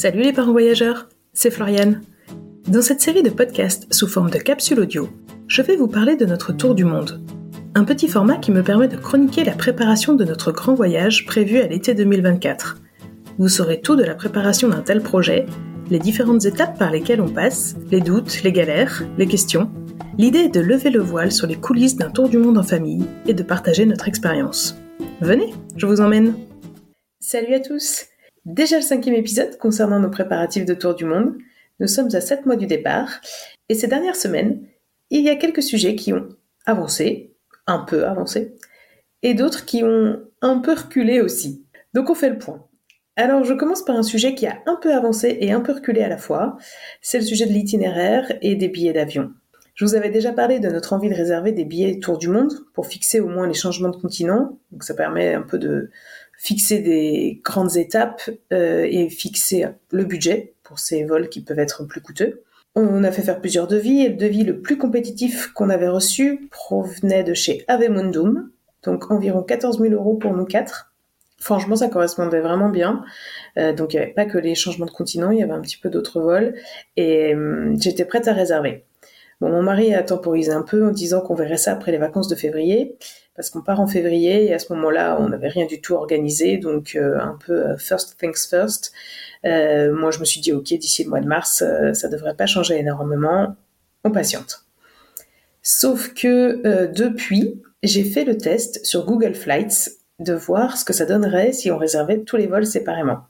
Salut les parents voyageurs, c'est Floriane. Dans cette série de podcasts sous forme de capsule audio, je vais vous parler de notre tour du monde. Un petit format qui me permet de chroniquer la préparation de notre grand voyage prévu à l'été 2024. Vous saurez tout de la préparation d'un tel projet, les différentes étapes par lesquelles on passe, les doutes, les galères, les questions. L'idée est de lever le voile sur les coulisses d'un tour du monde en famille et de partager notre expérience. Venez, je vous emmène. Salut à tous Déjà le cinquième épisode concernant nos préparatifs de tour du monde. Nous sommes à 7 mois du départ et ces dernières semaines, il y a quelques sujets qui ont avancé, un peu avancé, et d'autres qui ont un peu reculé aussi. Donc on fait le point. Alors je commence par un sujet qui a un peu avancé et un peu reculé à la fois. C'est le sujet de l'itinéraire et des billets d'avion. Je vous avais déjà parlé de notre envie de réserver des billets tour du monde pour fixer au moins les changements de continent. Donc ça permet un peu de, fixer des grandes étapes euh, et fixer le budget pour ces vols qui peuvent être plus coûteux. On a fait faire plusieurs devis et le devis le plus compétitif qu'on avait reçu provenait de chez Avemundum, donc environ 14 000 euros pour nous quatre. Franchement, ça correspondait vraiment bien. Euh, donc il n'y avait pas que les changements de continent, il y avait un petit peu d'autres vols et euh, j'étais prête à réserver. Mon mari a temporisé un peu en disant qu'on verrait ça après les vacances de février parce qu'on part en février et à ce moment-là, on n'avait rien du tout organisé, donc euh, un peu euh, first things first. Euh, moi, je me suis dit, ok, d'ici le mois de mars, ça devrait pas changer énormément, on patiente. Sauf que depuis, j'ai fait le test sur Google Flights de voir ce que ça donnerait si on réservait tous les vols séparément.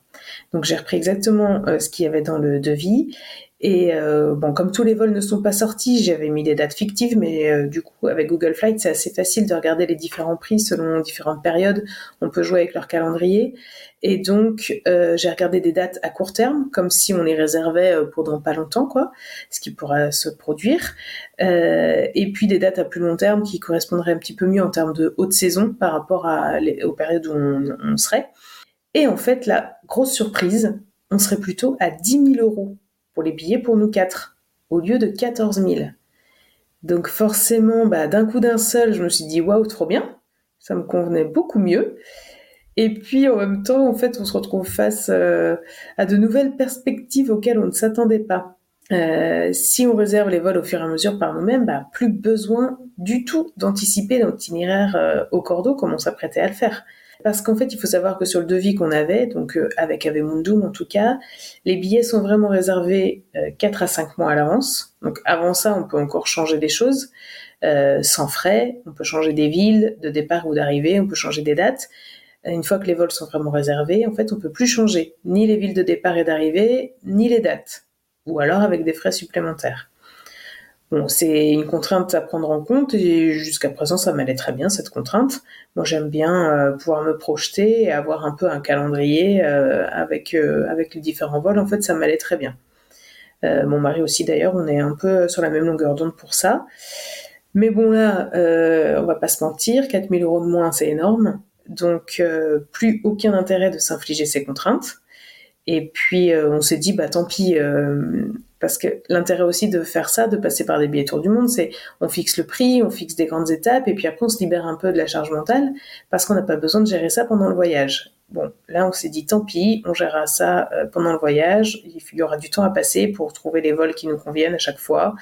Donc j'ai repris exactement ce qu'il y avait dans le devis et euh, bon, comme tous les vols ne sont pas sortis, j'avais mis des dates fictives, mais euh, du coup, avec Google Flight, c'est assez facile de regarder les différents prix selon différentes périodes. On peut jouer avec leur calendrier. Et donc, euh, j'ai regardé des dates à court terme, comme si on les réservait pour dans pas longtemps, quoi, ce qui pourra se produire. et puis des dates à plus long terme qui correspondraient un petit peu mieux en termes de haute saison par rapport à aux périodes où on, on serait. Et en fait, la grosse surprise, on serait plutôt à 10 000 euros les billets pour nous quatre, au lieu de 14 000. Donc forcément, bah, d'un coup d'un seul, je me suis dit waouh, trop bien, ça me convenait beaucoup mieux. Et puis en même temps, en fait, on se retrouve face euh, à de nouvelles perspectives auxquelles on ne s'attendait pas. Euh, si on réserve les vols au fur et à mesure par nous-mêmes, bah, plus besoin du tout d'anticiper notre itinéraire euh, au cordeau comme on s'apprêtait à le faire. Parce qu'en fait, il faut savoir que sur le devis qu'on avait, donc euh, avec Avemundum en tout cas, les billets sont vraiment réservés euh, 4 à 5 mois à l'avance. Donc avant ça, on peut encore changer des choses euh, sans frais. On peut changer des villes de départ ou d'arrivée, on peut changer des dates. Une fois que les vols sont vraiment réservés, en fait, on peut plus changer ni les villes de départ et d'arrivée, ni les dates. Ou alors avec des frais supplémentaires. Bon, c'est une contrainte à prendre en compte et jusqu'à présent ça m'allait très bien cette contrainte. Moi j'aime bien euh, pouvoir me projeter et avoir un peu un calendrier euh, avec euh, avec les différents vols. En fait ça m'allait très bien. mon mari aussi d'ailleurs, on est un peu sur la même longueur d'onde pour ça. Mais bon là, on va pas se mentir, 4000 euros de moins c'est énorme. Donc plus aucun intérêt de s'infliger ces contraintes. Et puis on s'est dit bah tant pis parce que l'intérêt aussi de faire ça, de passer par des billets tour du monde, c'est on fixe le prix, on fixe des grandes étapes, et puis après on se libère un peu de la charge mentale, parce qu'on n'a pas besoin de gérer ça pendant le voyage. Bon, là on s'est dit tant pis, on gérera ça euh, pendant le voyage, il y aura du temps à passer pour trouver les vols qui nous conviennent à chaque fois,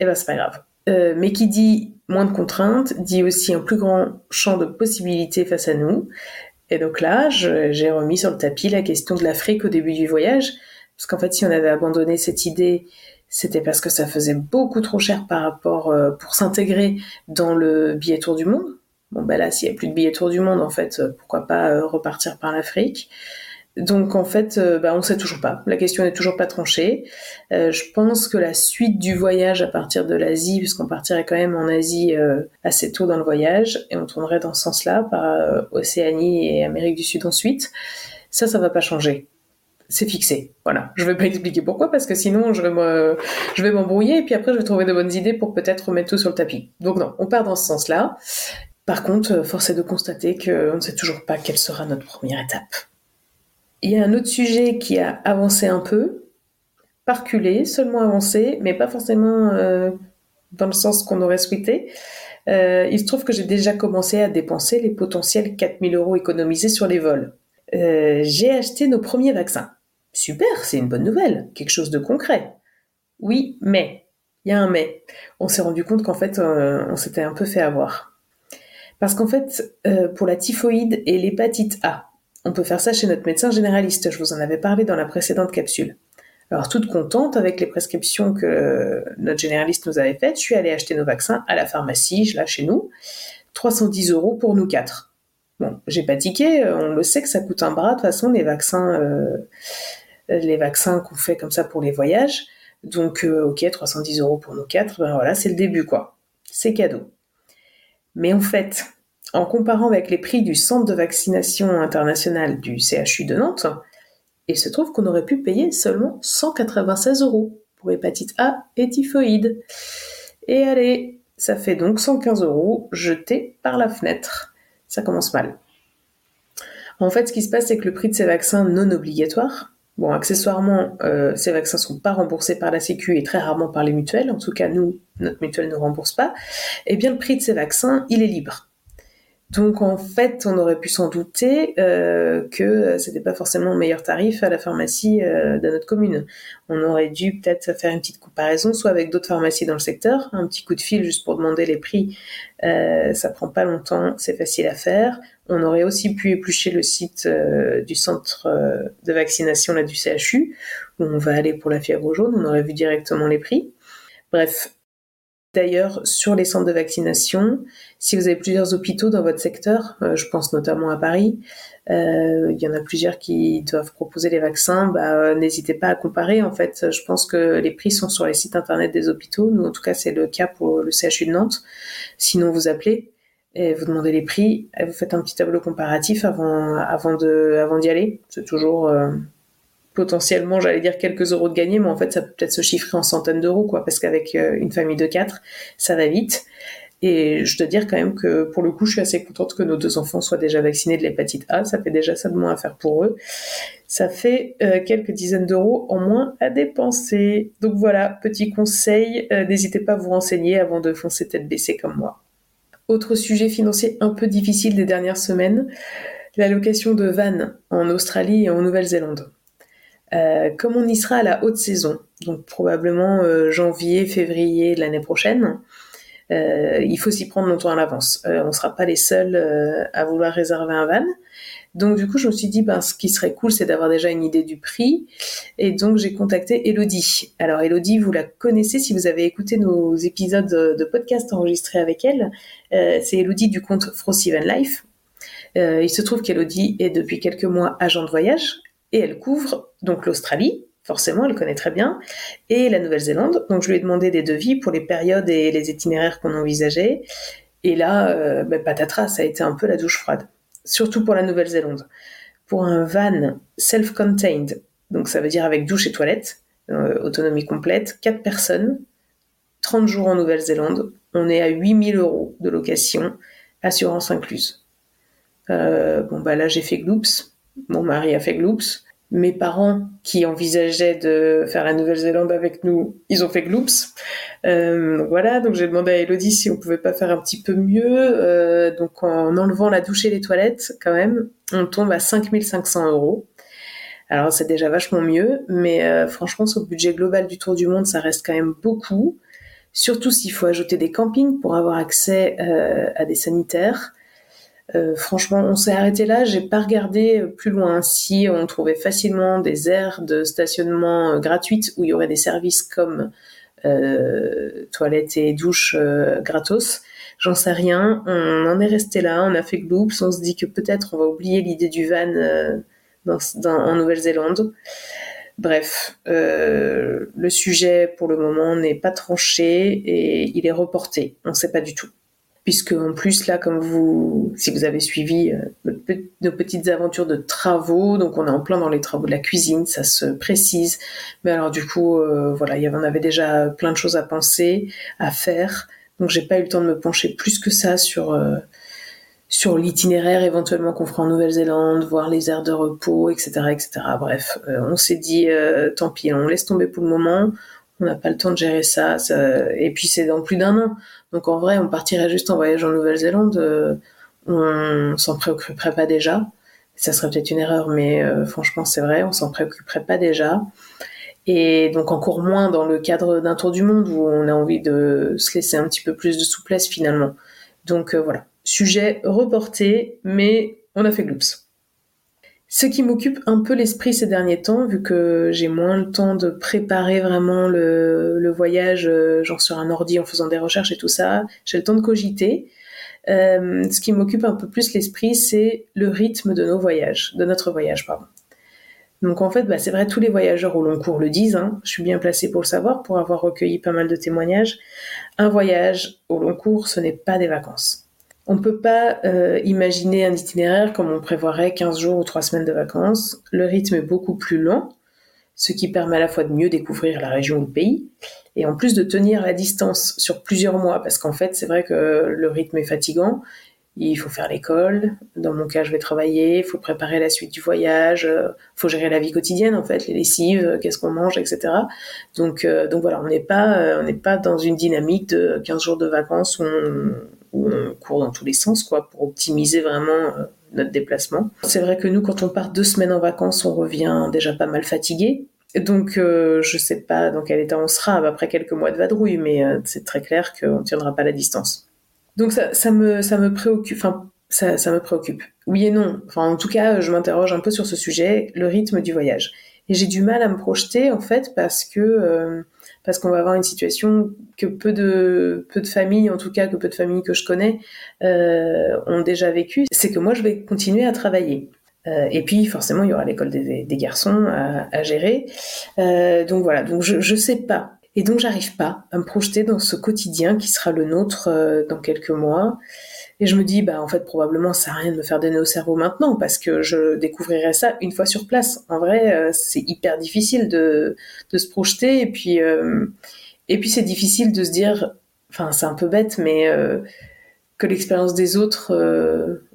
et ben c'est pas grave. Euh, mais qui dit moins de contraintes, dit aussi un plus grand champ de possibilités face à nous. Et donc là, j'ai remis sur le tapis la question de l'Afrique au début du voyage, parce qu'en fait, si on avait abandonné cette idée, c'était parce que ça faisait beaucoup trop cher par rapport euh, pour s'intégrer dans le billet tour du monde. Bon, ben là, s'il n'y a plus de billet tour du monde, en fait, euh, pourquoi pas euh, repartir par l'Afrique donc en fait, bah, on ne sait toujours pas. La question n'est toujours pas tranchée. je pense que la suite du voyage à partir de l'Asie, puisqu'on partirait quand même en Asie assez tôt dans le voyage, et on tournerait dans ce sens-là, par Océanie et Amérique du Sud ensuite, ça, ça va pas changer c'est fixé. Voilà. Je vais pas expliquer pourquoi parce que sinon je vais je vais m'embrouiller et puis après je vais trouver de bonnes idées pour peut-être remettre tout sur le tapis. Donc non, on part dans ce sens-là. Par contre, euh, force est de constater qu'on ne sait toujours pas quelle sera notre première étape. Il y a un autre sujet qui a avancé un peu, pas reculé, seulement avancé, mais pas forcément euh, dans le sens qu'on aurait souhaité. Euh, il se trouve que j'ai déjà commencé à dépenser les potentiels 4000 euros économisés sur les vols. j'ai acheté nos premiers vaccins. Super, c'est une bonne nouvelle, quelque chose de concret. Oui, mais, il y a un mais. On s'est rendu compte qu'en fait, euh, on s'était un peu fait avoir. Parce qu'en fait, euh, pour la typhoïde et l'hépatite A, on peut faire ça chez notre médecin généraliste, je vous en avais parlé dans la précédente capsule. Alors toute contente avec les prescriptions que notre généraliste nous avait faites, je suis allée acheter nos vaccins à la pharmacie, là chez nous, 310 euros pour nous quatre. Bon, j'ai pas tiqué, on le sait que ça coûte un bras, de toute façon les vaccins, euh, les vaccins qu'on fait comme ça pour les voyages. Donc euh, ok, 310 euros pour nous quatre, ben voilà, c'est le début quoi. C'est cadeau. Mais en fait, en comparant avec les prix du centre de vaccination international du CHU de Nantes, il se trouve qu'on aurait pu payer seulement 196 euros pour hépatite A et typhoïde. Et allez, ça fait donc 115 euros jetés par la fenêtre. Ça commence mal. En fait, ce qui se passe, c'est que le prix de ces vaccins non obligatoires, bon, accessoirement, euh, ces vaccins sont pas remboursés par la Sécu et très rarement par les mutuelles. En tout cas, nous, notre mutuelle ne rembourse pas. Eh bien, le prix de ces vaccins, il est libre. Donc en fait, on aurait pu s'en douter euh, que c'était pas forcément le meilleur tarif à la pharmacie euh, de notre commune. On aurait dû peut-être faire une petite comparaison, soit avec d'autres pharmacies dans le secteur, un petit coup de fil juste pour demander les prix. Euh, ça prend pas longtemps, c'est facile à faire. On aurait aussi pu éplucher le site euh, du centre euh, de vaccination là du CHU où on va aller pour la fièvre jaune. On aurait vu directement les prix. Bref, D'ailleurs, sur les centres de vaccination, si vous avez plusieurs hôpitaux dans votre secteur, euh, je pense notamment à Paris, euh, il y en a plusieurs qui doivent proposer les vaccins, bah, euh, n'hésitez pas à comparer. En fait, je pense que les prix sont sur les sites internet des hôpitaux. Nous, en tout cas, c'est le cas pour le CHU de Nantes. Sinon, vous appelez et vous demandez les prix, et vous faites un petit tableau comparatif avant, d'y aller. C'est toujours potentiellement, j'allais dire quelques euros de gagner, mais en fait, ça peut peut-être se chiffrer en centaines d'euros, quoi, parce qu'avec euh, une famille de quatre, ça va vite. Et je dois dire quand même que pour le coup, je suis assez contente que nos deux enfants soient déjà vaccinés de l'hépatite A. Ça fait déjà ça de moins à faire pour eux. Ça fait euh, quelques dizaines d'euros en moins à dépenser. Donc voilà, petit conseil, euh, n'hésitez pas à vous renseigner avant de foncer tête baissée comme moi. Autre sujet financier un peu difficile des dernières semaines, la location de vannes en Australie et en Nouvelle-Zélande. Euh, comme on y sera à la haute saison, donc probablement euh, janvier, février de l'année prochaine, euh, il faut s'y prendre longtemps à l'avance. on ne sera pas les seuls à vouloir réserver un van. Donc du coup, je me suis dit, ben, ce qui serait cool, c'est d'avoir déjà une idée du prix. Et donc j'ai contacté Elodie. Alors Elodie, vous la connaissez si vous avez écouté nos épisodes de podcast enregistrés avec elle. c'est Elodie du compte Frosty Van Life. il se trouve qu'Elodie est depuis quelques mois agent de voyage et elle couvre donc l'Australie, forcément, elle connaît très bien, et la Nouvelle-Zélande. Donc je lui ai demandé des devis pour les périodes et les itinéraires qu'on envisageait. Et là, euh, bah, patatras, ça a été un peu la douche froide. Surtout pour la Nouvelle-Zélande. Pour un van self-contained, donc ça veut dire avec douche et toilette, euh, autonomie complète, 4 personnes, 30 jours en Nouvelle-Zélande, on est à 8000 euros de location, assurance incluse. Euh, bon bah là j'ai fait gloops, mon mari a fait gloops. Mes parents qui envisageaient de faire la Nouvelle-Zélande avec nous, ils ont fait gloops. Euh, voilà, donc j'ai demandé à Elodie si on pouvait pas faire un petit peu mieux. Euh, donc en enlevant la douche et les toilettes, quand même, on tombe à 5500 euros. Alors c'est déjà vachement mieux, mais euh, franchement, sur le budget global du Tour du Monde, ça reste quand même beaucoup. Surtout s'il faut ajouter des campings pour avoir accès à des sanitaires. Euh, franchement, on s'est arrêté là. J'ai pas regardé plus loin. Si on trouvait facilement des aires de stationnement euh, gratuites où il y aurait des services comme euh, toilettes et douches gratos, j'en sais rien. On en est resté là. On a fait gloops. On se dit que peut-être on va oublier l'idée du van en Nouvelle-Zélande. Bref, le sujet pour le moment n'est pas tranché et il est reporté. On ne sait pas du tout puisque en plus là, comme vous, si vous avez suivi euh, nos petites aventures de travaux, donc on est en plein dans les travaux de la cuisine, ça se précise. Mais alors du coup, euh, voilà, en avait déjà plein de choses à penser, à faire. Donc j'ai pas eu le temps de me pencher plus que ça sur euh, sur l'itinéraire éventuellement qu'on fera en Nouvelle-Zélande, voir les aires de repos, etc., etc. Bref, on s'est dit tant pis, on laisse tomber pour le moment on n'a pas le temps de gérer ça, et puis c'est dans plus d'un an. Donc en vrai, on partirait juste en voyage en Nouvelle-Zélande, euh, on s'en préoccuperait pas déjà. Ça serait peut-être une erreur, mais franchement, c'est vrai, on s'en préoccuperait pas déjà. Et donc encore moins dans le cadre d'un tour du monde où on a envie de se laisser un petit peu plus de souplesse finalement. Donc voilà, sujet reporté, mais on a fait gloops. Ce qui m'occupe un peu l'esprit ces derniers temps, vu que j'ai moins le temps de préparer vraiment le, voyage, euh, genre sur un ordi en faisant des recherches et tout ça, j'ai le temps de cogiter. Euh, ce qui m'occupe un peu plus l'esprit, c'est le rythme de nos voyages, de notre voyage, pardon. Donc en fait, bah, c'est vrai, tous les voyageurs au long cours le disent, hein, je suis bien placée pour le savoir, pour avoir recueilli pas mal de témoignages. Un voyage au long cours, ce n'est pas des vacances. On ne peut pas euh, imaginer un itinéraire comme on prévoirait 15 jours ou 3 semaines de vacances. Le rythme est beaucoup plus lent, ce qui permet à la fois de mieux découvrir la région ou le pays, et en plus de tenir la distance sur plusieurs mois, parce qu'en fait c'est vrai que le rythme est fatigant. Il faut faire l'école, dans mon cas je vais travailler, il faut préparer la suite du voyage, il euh, faut gérer la vie quotidienne en fait, les lessives, qu'est-ce qu'on mange, etc. Donc, euh, donc voilà, on n'est pas, n'est pas dans une dynamique de 15 jours de vacances où on, où on court dans tous les sens, quoi, pour optimiser vraiment euh, notre déplacement. C'est vrai que nous, quand on part deux semaines en vacances, on revient déjà pas mal fatigué. Donc, euh, je sais pas dans quel état on sera après quelques mois de vadrouille, mais euh, c'est très clair qu'on ne tiendra pas la distance. Donc, ça, ça, me, ça me préoccupe. Enfin, ça, ça me préoccupe. Oui et non. Enfin, en tout cas, je m'interroge un peu sur ce sujet, le rythme du voyage. Et j'ai du mal à me projeter en fait parce que euh, parce qu'on va avoir une situation que peu de peu de familles, en tout cas que peu de familles que je connais, euh, ont déjà vécu. C'est que moi je vais continuer à travailler. Euh, et puis forcément il y aura l'école des, garçons à, gérer. Euh, donc voilà, donc je je sais pas. Et donc j'arrive pas à me projeter dans ce quotidien qui sera le nôtre euh, dans quelques mois. Et je me dis, bah en fait probablement ça à rien de me faire donner au cerveau maintenant parce que je découvrirai ça une fois sur place. En vrai, euh, c'est hyper difficile de, de se projeter et puis euh, puis c'est difficile de se dire, enfin c'est un peu bête, mais euh, que l'expérience des autres,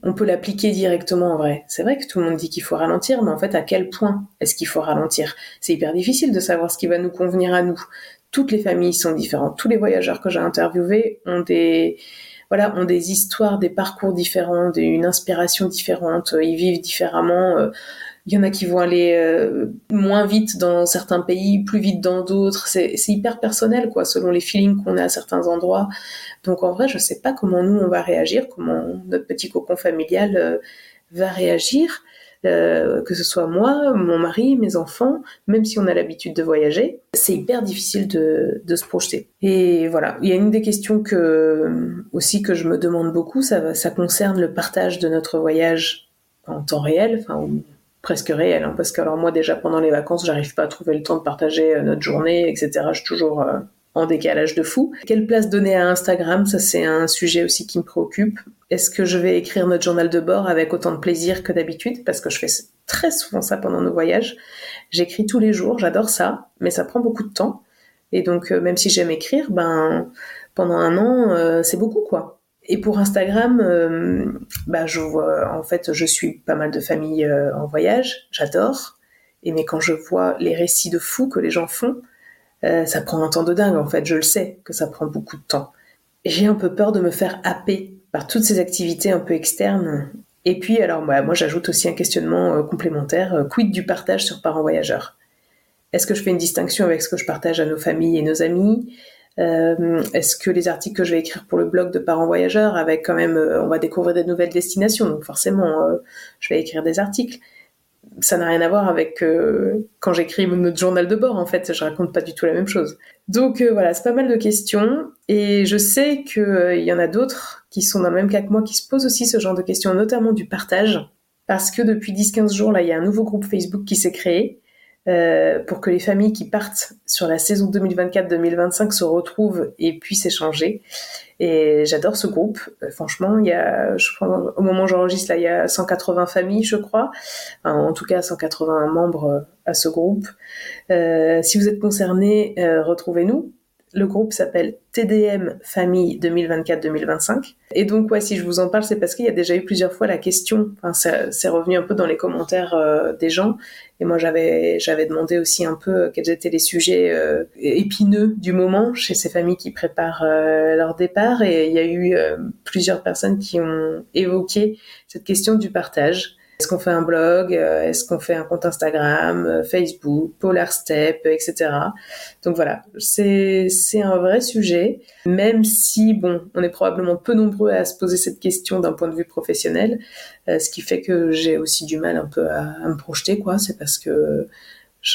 on peut l'appliquer directement en vrai. C'est vrai que tout le monde dit qu'il faut ralentir, mais en fait à quel point est-ce qu'il faut ralentir? C'est hyper difficile de savoir ce qui va nous convenir à nous. Toutes les familles sont différentes. Tous les voyageurs que j'ai interviewés ont des voilà, ont des histoires, des parcours différents, une inspiration différente, ils vivent différemment. Euh, il y en a qui vont aller euh, moins vite dans certains pays, plus vite dans d'autres. C'est hyper personnel, quoi, selon les feelings qu'on a à certains endroits. Donc en vrai, je sais pas comment nous on va réagir, comment notre petit cocon familial euh, va réagir. Euh, que ce soit moi, mon mari, mes enfants, même si on a l'habitude de voyager, c'est hyper difficile de, se projeter. Et voilà, il y a une des questions que aussi que je me demande beaucoup, ça, concerne le partage de notre voyage en temps réel, enfin presque réel, hein, parce que alors moi déjà pendant les vacances, j'arrive pas à trouver le temps de partager euh, notre journée, etc. Je suis toujours euh, en décalage de fou. Quelle place donner à Instagram? Ça, c'est un sujet aussi qui me préoccupe. Est-ce que je vais écrire notre journal de bord avec autant de plaisir que d'habitude? Parce que je fais très souvent ça pendant nos voyages. J'écris tous les jours, j'adore ça, mais ça prend beaucoup de temps. Et donc, euh, même si j'aime écrire, ben, pendant un an, euh, c'est beaucoup, quoi. Et pour Instagram, euh, bah, je vois, en fait, je suis pas mal de familles en voyage, j'adore. Et mais quand je vois les récits de fous que les gens font, euh, ça prend un temps de dingue, en fait, je le sais que ça prend beaucoup de temps. J'ai un peu peur de me faire happer par toutes ces activités un peu externes. Et puis, alors, moi, j'ajoute aussi un questionnement euh, complémentaire. Euh, quid du partage sur parents voyageurs? Est-ce que je fais une distinction avec ce que je partage à nos familles et nos amis? Est-ce que les articles que je vais écrire pour le blog de parents voyageurs, avec quand même, on va découvrir des nouvelles destinations, donc forcément, je vais écrire des articles ça n'a rien à voir avec euh, quand j'écris notre journal de bord en fait je raconte pas du tout la même chose. Donc euh, voilà c'est pas mal de questions et je sais qu'il euh, y en a d'autres qui sont dans le même cas que moi qui se posent aussi ce genre de questions notamment du partage parce que depuis 10-15 jours là il y a un nouveau groupe Facebook qui s'est créé pour que les familles qui partent sur la saison 2024-2025 se retrouvent et puissent échanger et j'adore ce groupe. Euh, franchement, il y a, je crois, au moment où j'enregistre, là, il y a 180 familles, je crois. en tout cas, 180 membres euh, à ce groupe. Euh, si vous êtes concerné, euh, retrouvez-nous. Le groupe s'appelle TDM Famille 2024-2025. Et donc, ouais, si je vous en parle, c'est parce qu'il y a déjà eu plusieurs fois la question. Enfin, c'est revenu un peu dans les commentaires euh, des gens. Et moi, j'avais, demandé aussi un peu quels étaient les sujets euh, épineux du moment chez ces familles qui préparent euh, leur départ. Et il y a eu plusieurs personnes qui ont évoqué cette question du partage. Est-ce qu'on fait un blog Est-ce qu'on fait un compte Instagram, Facebook, Polar Step, etc. Donc voilà, c'est un vrai sujet, même si bon, on est probablement peu nombreux à se poser cette question d'un point de vue professionnel, ce qui fait que j'ai aussi du mal un peu à, à me projeter quoi. C'est parce que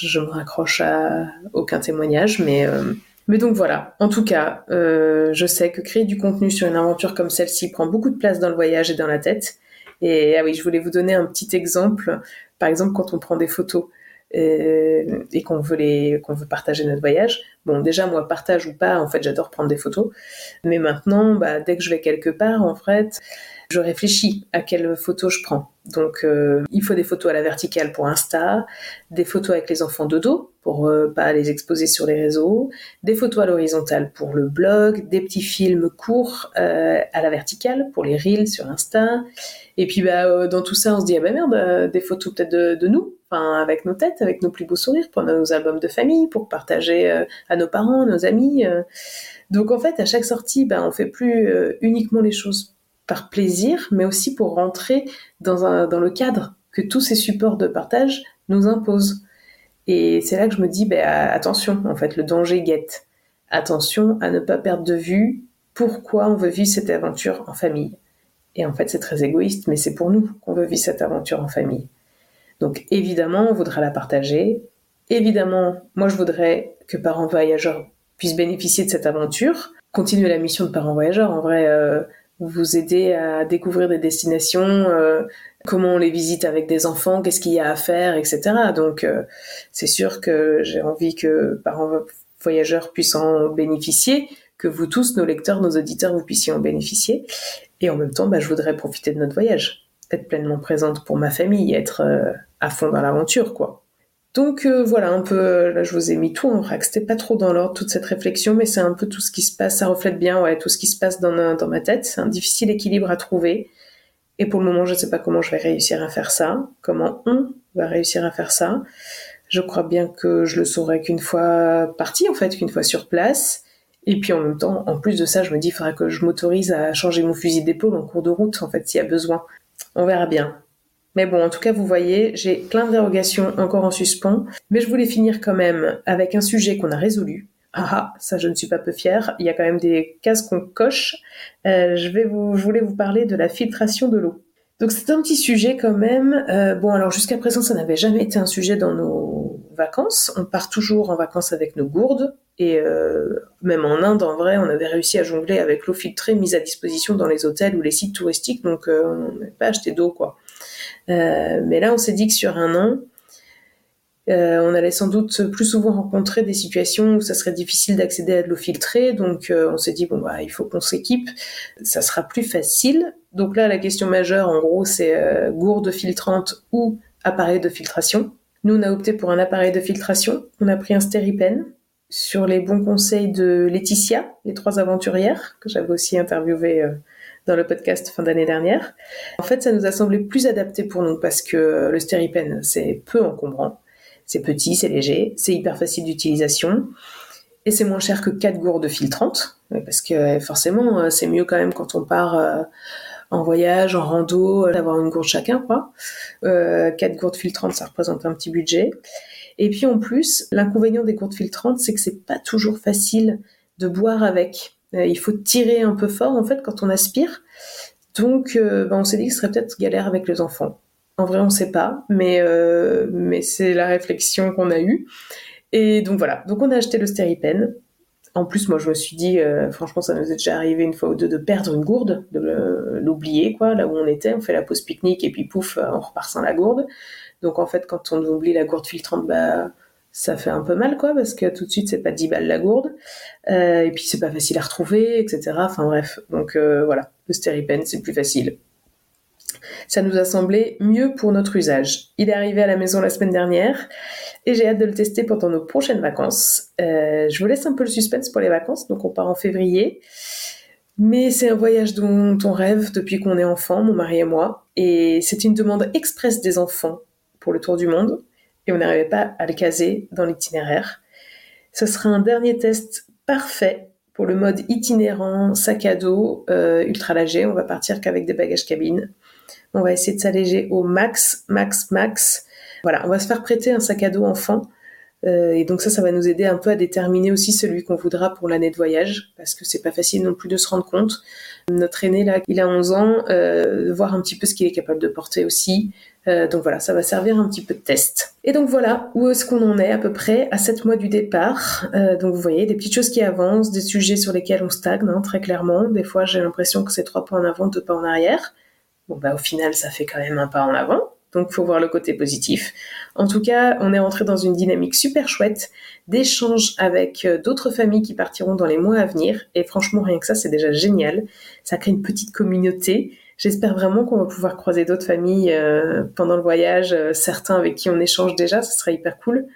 je, me raccroche à aucun témoignage, mais euh, mais donc voilà. En tout cas, euh, je sais que créer du contenu sur une aventure comme celle-ci prend beaucoup de place dans le voyage et dans la tête. Et ah oui, je voulais vous donner un petit exemple. Par exemple, quand on prend des photos euh, et qu'on veut les qu'on veut partager notre voyage. Bon, déjà moi partage ou pas, en fait, j'adore prendre des photos. Mais maintenant, bah, dès que je vais quelque part, en fait, je réfléchis à quelle photo je prends. Donc, euh, il faut des photos à la verticale pour Insta, des photos avec les enfants de dos pour euh, pas les exposer sur les réseaux, des photos à l'horizontale pour le blog, des petits films courts euh, à la verticale pour les reels sur Insta. Et puis, bah, dans tout ça, on se dit ah bah merde, des photos peut-être de, nous, enfin avec nos têtes, avec nos plus beaux sourires pour nos albums de famille, pour partager à nos parents, nos amis. Donc en fait, à chaque sortie, bah, on fait plus uniquement les choses par plaisir, mais aussi pour rentrer dans, le cadre que tous ces supports de partage nous imposent. Et c'est là que je me dis, ben, attention, en fait, le danger guette. Attention à ne pas perdre de vue pourquoi on veut vivre cette aventure en famille. Et en fait, c'est très égoïste, mais c'est pour nous qu'on veut vivre cette aventure en famille. Donc évidemment, on voudra la partager. Évidemment, moi, je voudrais que parents voyageurs puissent bénéficier de cette aventure. Continuer la mission de parents voyageurs. En vrai, euh, vous aider à découvrir des destinations, euh, comment on les visite avec des enfants, qu'est-ce qu'il y a à faire, etc. Donc euh, c'est sûr que j'ai envie que parents voyageurs puissent en bénéficier, que vous tous, nos lecteurs, nos auditeurs, vous puissiez en bénéficier. Et en même temps, bah, je voudrais profiter de notre voyage, être pleinement présente pour ma famille, être euh, à fond dans l'aventure, quoi. Donc euh, voilà un peu, là je vous ai mis tout en vrac, c'était pas trop dans l'ordre toute cette réflexion, mais c'est un peu tout ce qui se passe, ça reflète bien ouais, tout ce qui se passe dans, dans ma tête, c'est un difficile équilibre à trouver, et pour le moment je ne sais pas comment je vais réussir à faire ça, comment on va réussir à faire ça, je crois bien que je le saurai qu'une fois parti en fait, qu'une fois sur place, et puis en même temps, en plus de ça, je me dis, il faudra que je m'autorise à changer mon fusil d'épaule en cours de route, en fait, s'il y a besoin. On verra bien. Mais bon, en tout cas, vous voyez, j'ai plein de dérogations encore en suspens, mais je voulais finir quand même avec un sujet qu'on a résolu. Ah ah, ça je ne suis pas peu fière. Il y a quand même des cases qu'on coche. Euh, je vais vous, je voulais vous parler de la filtration de l'eau. Donc c'est un petit sujet quand même. Euh, bon alors jusqu'à présent ça n'avait jamais été un sujet dans nos vacances. On part toujours en vacances avec nos gourdes et euh, même en Inde en vrai on avait réussi à jongler avec l'eau filtrée mise à disposition dans les hôtels ou les sites touristiques donc on n'avait pas acheté d'eau quoi. Euh, mais là, on s'est dit que sur un an, euh, on allait sans doute plus souvent rencontrer des situations où ça serait difficile d'accéder à de l'eau filtrée, donc euh, on s'est dit bon bah il faut qu'on s'équipe, ça sera plus facile. Donc là la question majeure en gros c'est gourde filtrante ou appareil de filtration. Nous on a opté pour un appareil de filtration, on a pris un stéripen sur les bons conseils de Laetitia, les trois aventurières que j'avais aussi interviewé dans le podcast fin d'année dernière. En fait, ça nous a semblé plus adapté pour nous parce que le stéripen, c'est peu encombrant. C'est petit, c'est léger, c'est hyper facile d'utilisation. Et c'est moins cher que 4 gourdes filtrantes. Parce que forcément, euh, c'est mieux quand même quand on part euh, en voyage, en rando, d'avoir une gourde chacun, quoi. Euh, 4 gourdes filtrantes, ça représente un petit budget. Et puis en plus, l'inconvénient des gourdes filtrantes, c'est que c'est pas toujours facile de boire avec. Euh, il faut tirer un peu fort en fait quand on aspire. Donc euh, ben, on s'est dit que ce serait peut-être galère avec les enfants. En vrai, on ne sait pas, mais, euh, mais c'est la réflexion qu'on a eue. Et donc voilà, donc on a acheté le stéripen. En plus, moi, je me suis dit, franchement, ça nous est déjà arrivé une fois ou deux de perdre une gourde, de l'oublier, quoi, là où on était. On fait la pause pique-nique et puis pouf, on repart sans la gourde. Donc en fait, quand on oublie la gourde filtrante, bah, ça fait un peu mal quoi parce que tout de suite c'est pas 10 balles la gourde euh, et puis c'est pas facile à retrouver etc enfin bref. Donc euh, voilà. Le stéripen c'est plus facile. Ça nous a semblé mieux pour notre usage. Il est arrivé à la maison la semaine dernière et j'ai hâte de le tester pendant nos prochaines vacances. Euh, je vous laisse un peu le suspense pour les vacances. Donc on part en février. Mais c'est un voyage dont on rêve depuis qu'on est enfant mon mari et moi. Et c'est une demande express des enfants pour le tour du monde et on n'arrivait pas à le caser dans l'itinéraire. Ce sera un dernier test parfait pour le mode itinérant, sac à dos, euh, ultra léger. On va partir qu'avec des bagages cabine. On va essayer de s'alléger au max, max, max. Voilà, on va se faire prêter un sac à dos enfant. Euh, et donc ça, ça va nous aider un peu à déterminer aussi celui qu'on voudra pour l'année de voyage, parce que c'est pas facile non plus de se rendre compte. Notre aîné là, il a 11 ans, euh, voir un petit peu ce qu'il est capable de porter aussi. Euh, donc voilà, ça va servir un petit peu de test. Et donc voilà, où est-ce qu'on en est à peu près à 7 mois du départ? Euh, donc vous voyez, des petites choses qui avancent, des sujets sur lesquels on stagne, hein, très clairement. Des fois, j'ai l'impression que c'est trois pas en avant, deux pas en arrière. Bon bah au final, ça fait quand même un pas en avant. Donc faut voir le côté positif. En tout cas, on est rentré dans une dynamique super chouette d'échange avec euh, d'autres familles qui partiront dans les mois à venir. Et franchement, rien que ça, c'est déjà génial. Ça crée une petite communauté. J'espère vraiment qu'on va pouvoir croiser d'autres familles euh, pendant le voyage, euh, certains avec qui on échange déjà, ce serait hyper cool.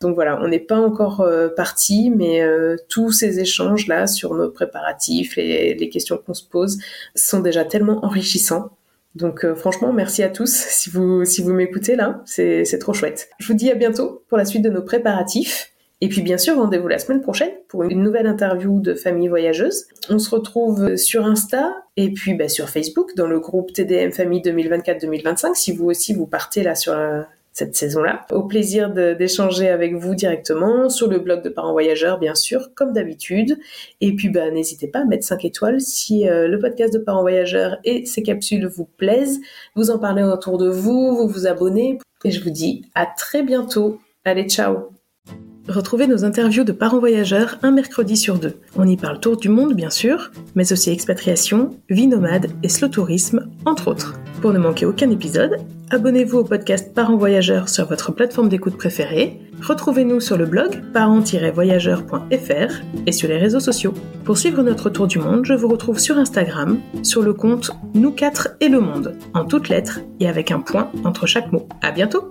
Donc voilà, on n'est pas encore euh, parti, mais tous ces échanges là sur nos préparatifs, les, les questions qu'on se pose, sont déjà tellement enrichissants. Donc franchement, merci à tous si vous si vous m'écoutez là, c'est trop chouette. Je vous dis à bientôt pour la suite de nos préparatifs. Et puis bien sûr, rendez-vous la semaine prochaine pour une nouvelle interview de famille voyageuse. On se retrouve sur Insta et puis bah, sur Facebook dans le groupe TDM Famille 2024-2025 si vous aussi vous partez là sur euh, cette saison-là. Au plaisir d'échanger avec vous directement sur le blog de Parents Voyageurs, bien sûr, comme d'habitude. Et puis, bah, n'hésitez pas à mettre 5 étoiles si euh, le podcast de Parents Voyageurs et ses capsules vous plaisent. Vous en parlez autour de vous, vous vous abonnez. Et je vous dis à très bientôt. Allez, ciao Retrouvez nos interviews de parents voyageurs un mercredi sur deux. On y parle tour du monde, bien sûr, mais aussi expatriation, vie nomade et slow tourisme, entre autres. Pour ne manquer aucun épisode, abonnez-vous au podcast Parents Voyageurs sur votre plateforme d'écoute préférée. Retrouvez-nous sur le blog parents-voyageurs.fr et sur les réseaux sociaux. Pour suivre notre tour du monde, je vous retrouve sur Instagram, sur le compte Nous 4 et le monde, en toutes lettres et avec un point entre chaque mot. À bientôt!